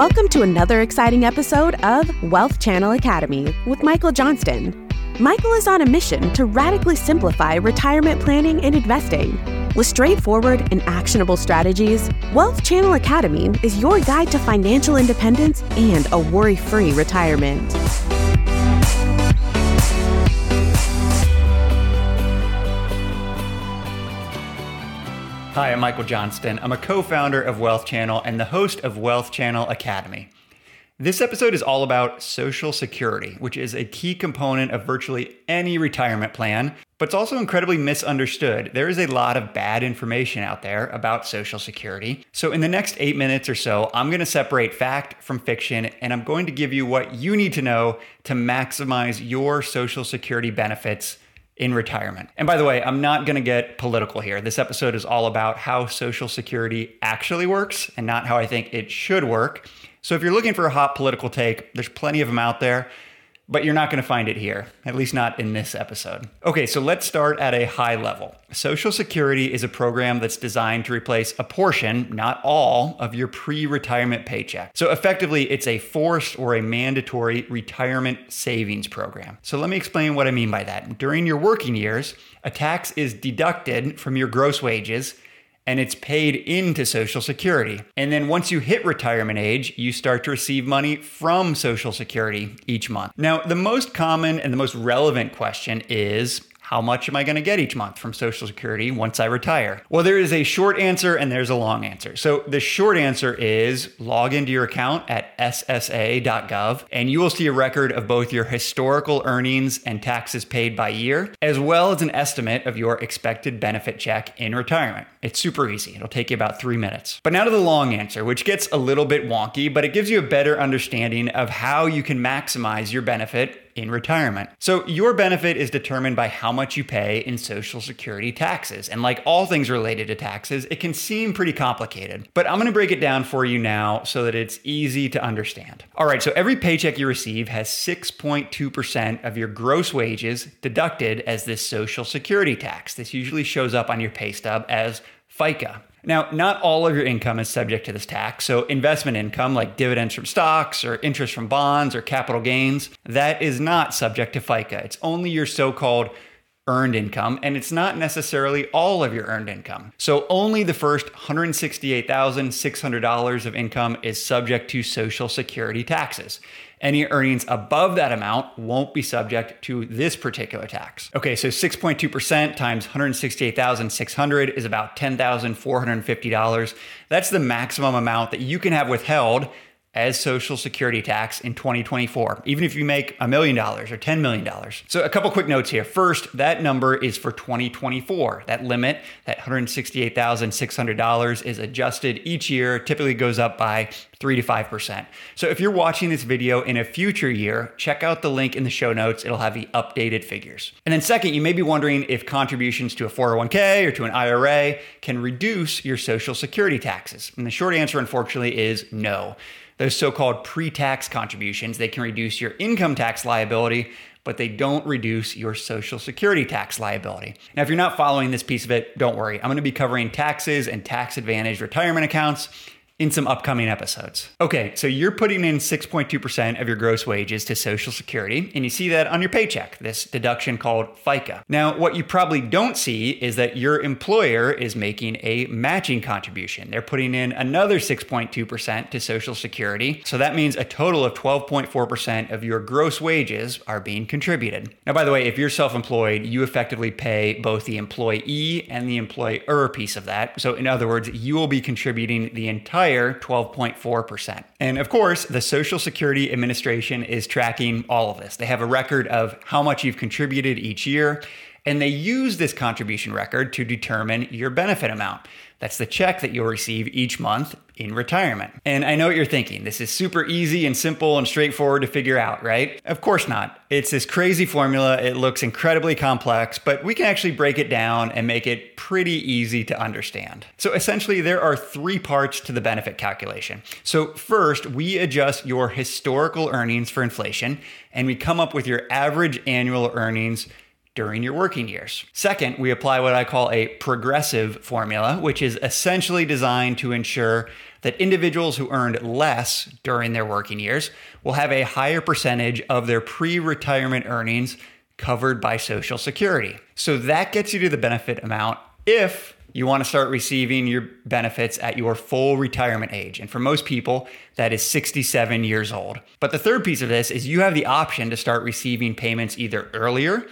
Welcome to another exciting episode of Wealth Channel Academy with Michael Johnston. Michael is on a mission to radically simplify retirement planning and investing. With straightforward and actionable strategies, Wealth Channel Academy is your guide to financial independence and a worry free retirement. Hi, I'm Michael Johnston. I'm a co founder of Wealth Channel and the host of Wealth Channel Academy. This episode is all about Social Security, which is a key component of virtually any retirement plan, but it's also incredibly misunderstood. There is a lot of bad information out there about Social Security. So, in the next eight minutes or so, I'm going to separate fact from fiction and I'm going to give you what you need to know to maximize your Social Security benefits in retirement. And by the way, I'm not going to get political here. This episode is all about how Social Security actually works and not how I think it should work. So if you're looking for a hot political take, there's plenty of them out there but you're not going to find it here, at least not in this episode. Okay, so let's start at a high level. Social Security is a program that's designed to replace a portion, not all, of your pre retirement paycheck. So effectively, it's a forced or a mandatory retirement savings program. So let me explain what I mean by that. During your working years, a tax is deducted from your gross wages and it's paid into Social Security. And then once you hit retirement age, you start to receive money from Social Security each month. Now, the most common and the most relevant question is how much am I going to get each month from Social Security once I retire? Well, there is a short answer and there's a long answer. So, the short answer is log into your account at ssa.gov and you will see a record of both your historical earnings and taxes paid by year, as well as an estimate of your expected benefit check in retirement. It's super easy. It'll take you about three minutes. But now to the long answer, which gets a little bit wonky, but it gives you a better understanding of how you can maximize your benefit in retirement. So, your benefit is determined by how much you pay in Social Security taxes. And like all things related to taxes, it can seem pretty complicated. But I'm gonna break it down for you now so that it's easy to understand. All right, so every paycheck you receive has 6.2% of your gross wages deducted as this Social Security tax. This usually shows up on your pay stub as FICA. Now, not all of your income is subject to this tax. So, investment income like dividends from stocks or interest from bonds or capital gains, that is not subject to FICA. It's only your so called earned income, and it's not necessarily all of your earned income. So only the first $168,600 of income is subject to Social Security taxes. Any earnings above that amount won't be subject to this particular tax. Okay, so 6.2% times 168,600 is about $10,450. That's the maximum amount that you can have withheld as Social Security tax in 2024, even if you make a million dollars or $10 million. So, a couple quick notes here. First, that number is for 2024. That limit, that $168,600, is adjusted each year, typically goes up by 3 to 5%. So, if you're watching this video in a future year, check out the link in the show notes. It'll have the updated figures. And then, second, you may be wondering if contributions to a 401k or to an IRA can reduce your Social Security taxes. And the short answer, unfortunately, is no those so-called pre-tax contributions. They can reduce your income tax liability, but they don't reduce your social security tax liability. Now, if you're not following this piece of it, don't worry. I'm to be covering taxes and tax advantage retirement accounts in some upcoming episodes. Okay, so you're putting in 6.2% of your gross wages to Social Security, and you see that on your paycheck, this deduction called FICA. Now, what you probably don't see is that your employer is making a matching contribution. They're putting in another 6.2% to Social Security. So that means a total of 12.4% of your gross wages are being contributed. Now, by the way, if you're self employed, you effectively pay both the employee and the employer piece of that. So, in other words, you will be contributing the entire higher 12.4%. And of course, the Social Security Administration is tracking all of this. They have a record of how much you've contributed each year, and they use this contribution record to determine your benefit amount. That's the check that you'll receive each month in retirement. And I know what you're thinking. This is super easy and simple and straightforward to figure out, right? Of course not. It's this crazy formula. It looks incredibly complex, but we can actually break it down and make it pretty easy to understand. So essentially, there are three parts to the benefit calculation. So, first, we adjust your historical earnings for inflation, and we come up with your average annual earnings during your working years. Second, we apply what I call a progressive formula, which is essentially designed to ensure that individuals who earned less during their working years will have a higher percentage of their pre retirement earnings covered by Social Security. So that gets you to the benefit amount if you want to start receiving your benefits at your full retirement age. And for most people, that is 67 years old. But the third piece of this is you have the option to start receiving payments either earlier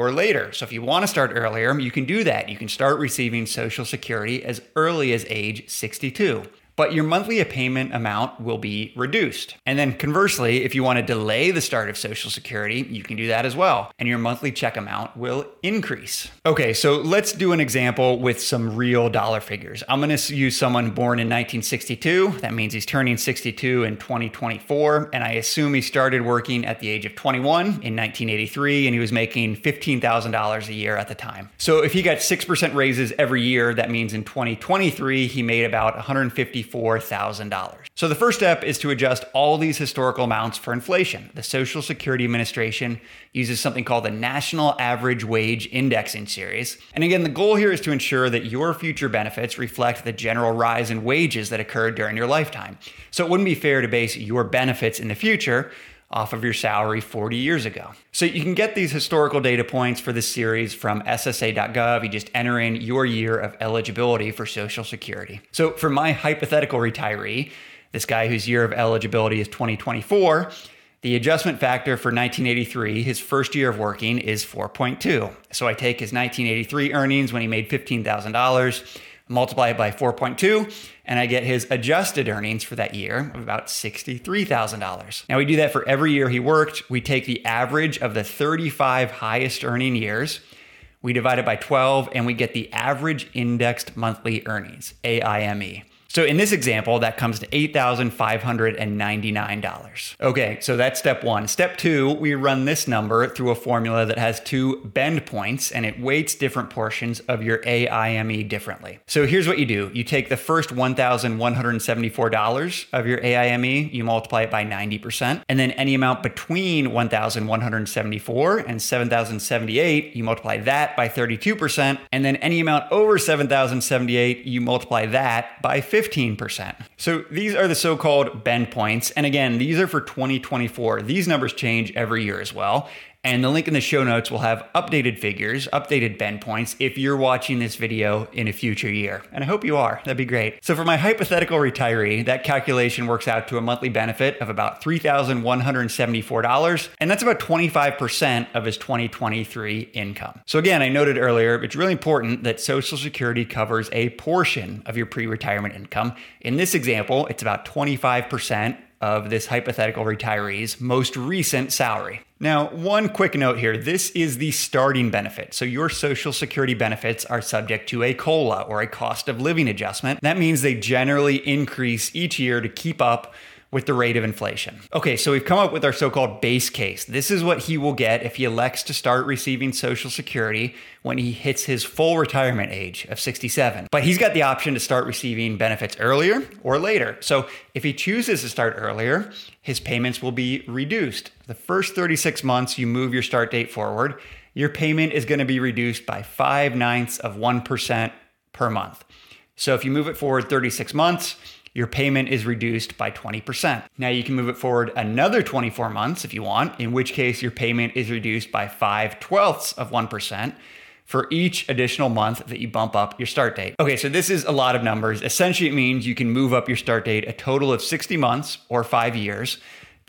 or later. So if you want to start earlier, you can do that. You can start receiving Social Security as early as age 62 but your monthly payment amount will be reduced. And then conversely, if you want to delay the start of Social Security, you can do that as well, and your monthly check amount will increase. Okay, so let's do an example with some real dollar figures. I'm going to use someone born in 1962. That means he's turning 62 in 2024, and I assume he started working at the age of 21 in 1983 and he was making $15,000 a year at the time. So if he got 6% raises every year, that means in 2023 he made about 150 $54,000. So the first step is to adjust all these historical amounts for inflation. The Social Security Administration uses something called the National Average Wage Indexing Series. And again, the goal here is to ensure that your future benefits reflect the general rise in wages that occurred during your lifetime. So it wouldn't be fair to base your benefits in the future off of your salary 40 years ago. So you can get these historical data points for this series from SSA.gov. You just enter in your year of eligibility for Social Security. So for my hypothetical retiree, this guy whose year of eligibility is 2024, the adjustment factor for 1983, his first year of working, is 4.2. So I take his 1983 earnings when he made $15,000 multiply it by 4.2, and I get his adjusted earnings for that year of about $63,000. Now we do that for every year he worked. We take the average of the 35 highest earning years, we divide it by 12, and we get the average indexed monthly earnings, AIME. So in this example, that comes to $8,599. Okay, so that's step one. Step two, we run this number through a formula that has two bend points and it weights different portions of your AIME differently. So here's what you do. You take the first $1,174 of your AIME, you multiply it by 90%, and then any amount between 1,174 and 7,078, you multiply that by 32%, and then any amount over 7,078, you multiply that by 50 15%. So these are the so called bend points. And again, these are for 2024. These numbers change every year as well. And the link in the show notes will have updated figures, updated bend points if you're watching this video in a future year. And I hope you are. That'd be great. So for my hypothetical retiree, that calculation works out to a monthly benefit of about $3,174. And that's about 25% of his 2023 income. So again, I noted earlier, it's really important that Social Security covers a portion of your pre retirement income. In this example, it's about 25% of this hypothetical retiree's most recent salary. Now, one quick note here this is the starting benefit. So, your Social Security benefits are subject to a COLA or a cost of living adjustment. That means they generally increase each year to keep up with the rate of inflation. Okay, so we've come up with our so called base case. This is what he will get if he elects to start receiving Social Security when he hits his full retirement age of 67. But he's got the option to start receiving benefits earlier or later. So if he chooses to start earlier, his payments will be reduced. The first 36 months, you move your start date forward, your payment is to be reduced by 5 ninths of 1% per month. So if you move it forward 36 months, your payment is reduced by 20%. Now you can move it forward another 24 months if you want, in which case your payment is reduced by 5 twelfths of 1% for each additional month that you bump up your start date. Okay, so this is a lot of numbers. Essentially, it means you can move up your start date a total of 60 months or five years.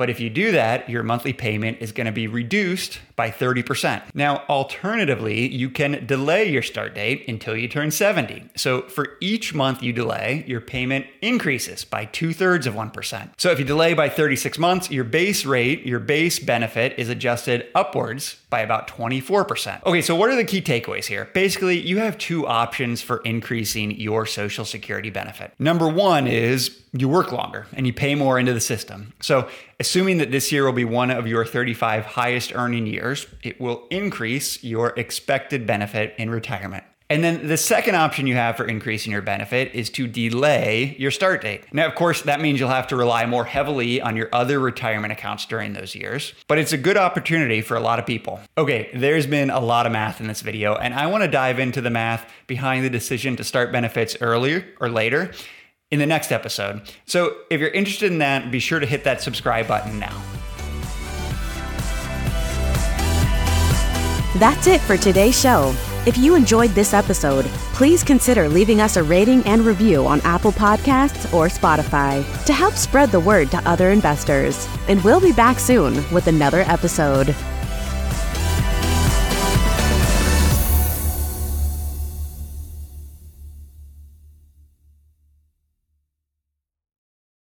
But if you do that, your monthly payment is going to be reduced by 30%. Now, alternatively, you can delay your start date until you turn 70. So for each month you delay, your payment increases by two thirds of 1%. So if you delay by 36 months, your base rate, your base benefit is adjusted upwards by about 24%. Okay, so what are the key takeaways here? Basically, you have two options for increasing your Social Security benefit. Number one is you work longer and you pay more into the system. So, assuming that this year will be one of your 35 highest earning years, it will increase your expected benefit in retirement. And then the second option you have for increasing your benefit is to delay your start date. Now, of course, that means you'll have to rely more heavily on your other retirement accounts during those years, but it's a good opportunity for a lot of people. Okay, there's been a lot of math in this video, and I want to dive into the math behind the decision to start benefits earlier or later in the next episode. So if you're interested in that, be sure to hit that subscribe button now. That's it for today's show. If you enjoyed this episode, please consider leaving us a rating and review on Apple Podcasts or Spotify to help spread the word to other investors. And we'll be back soon with another episode.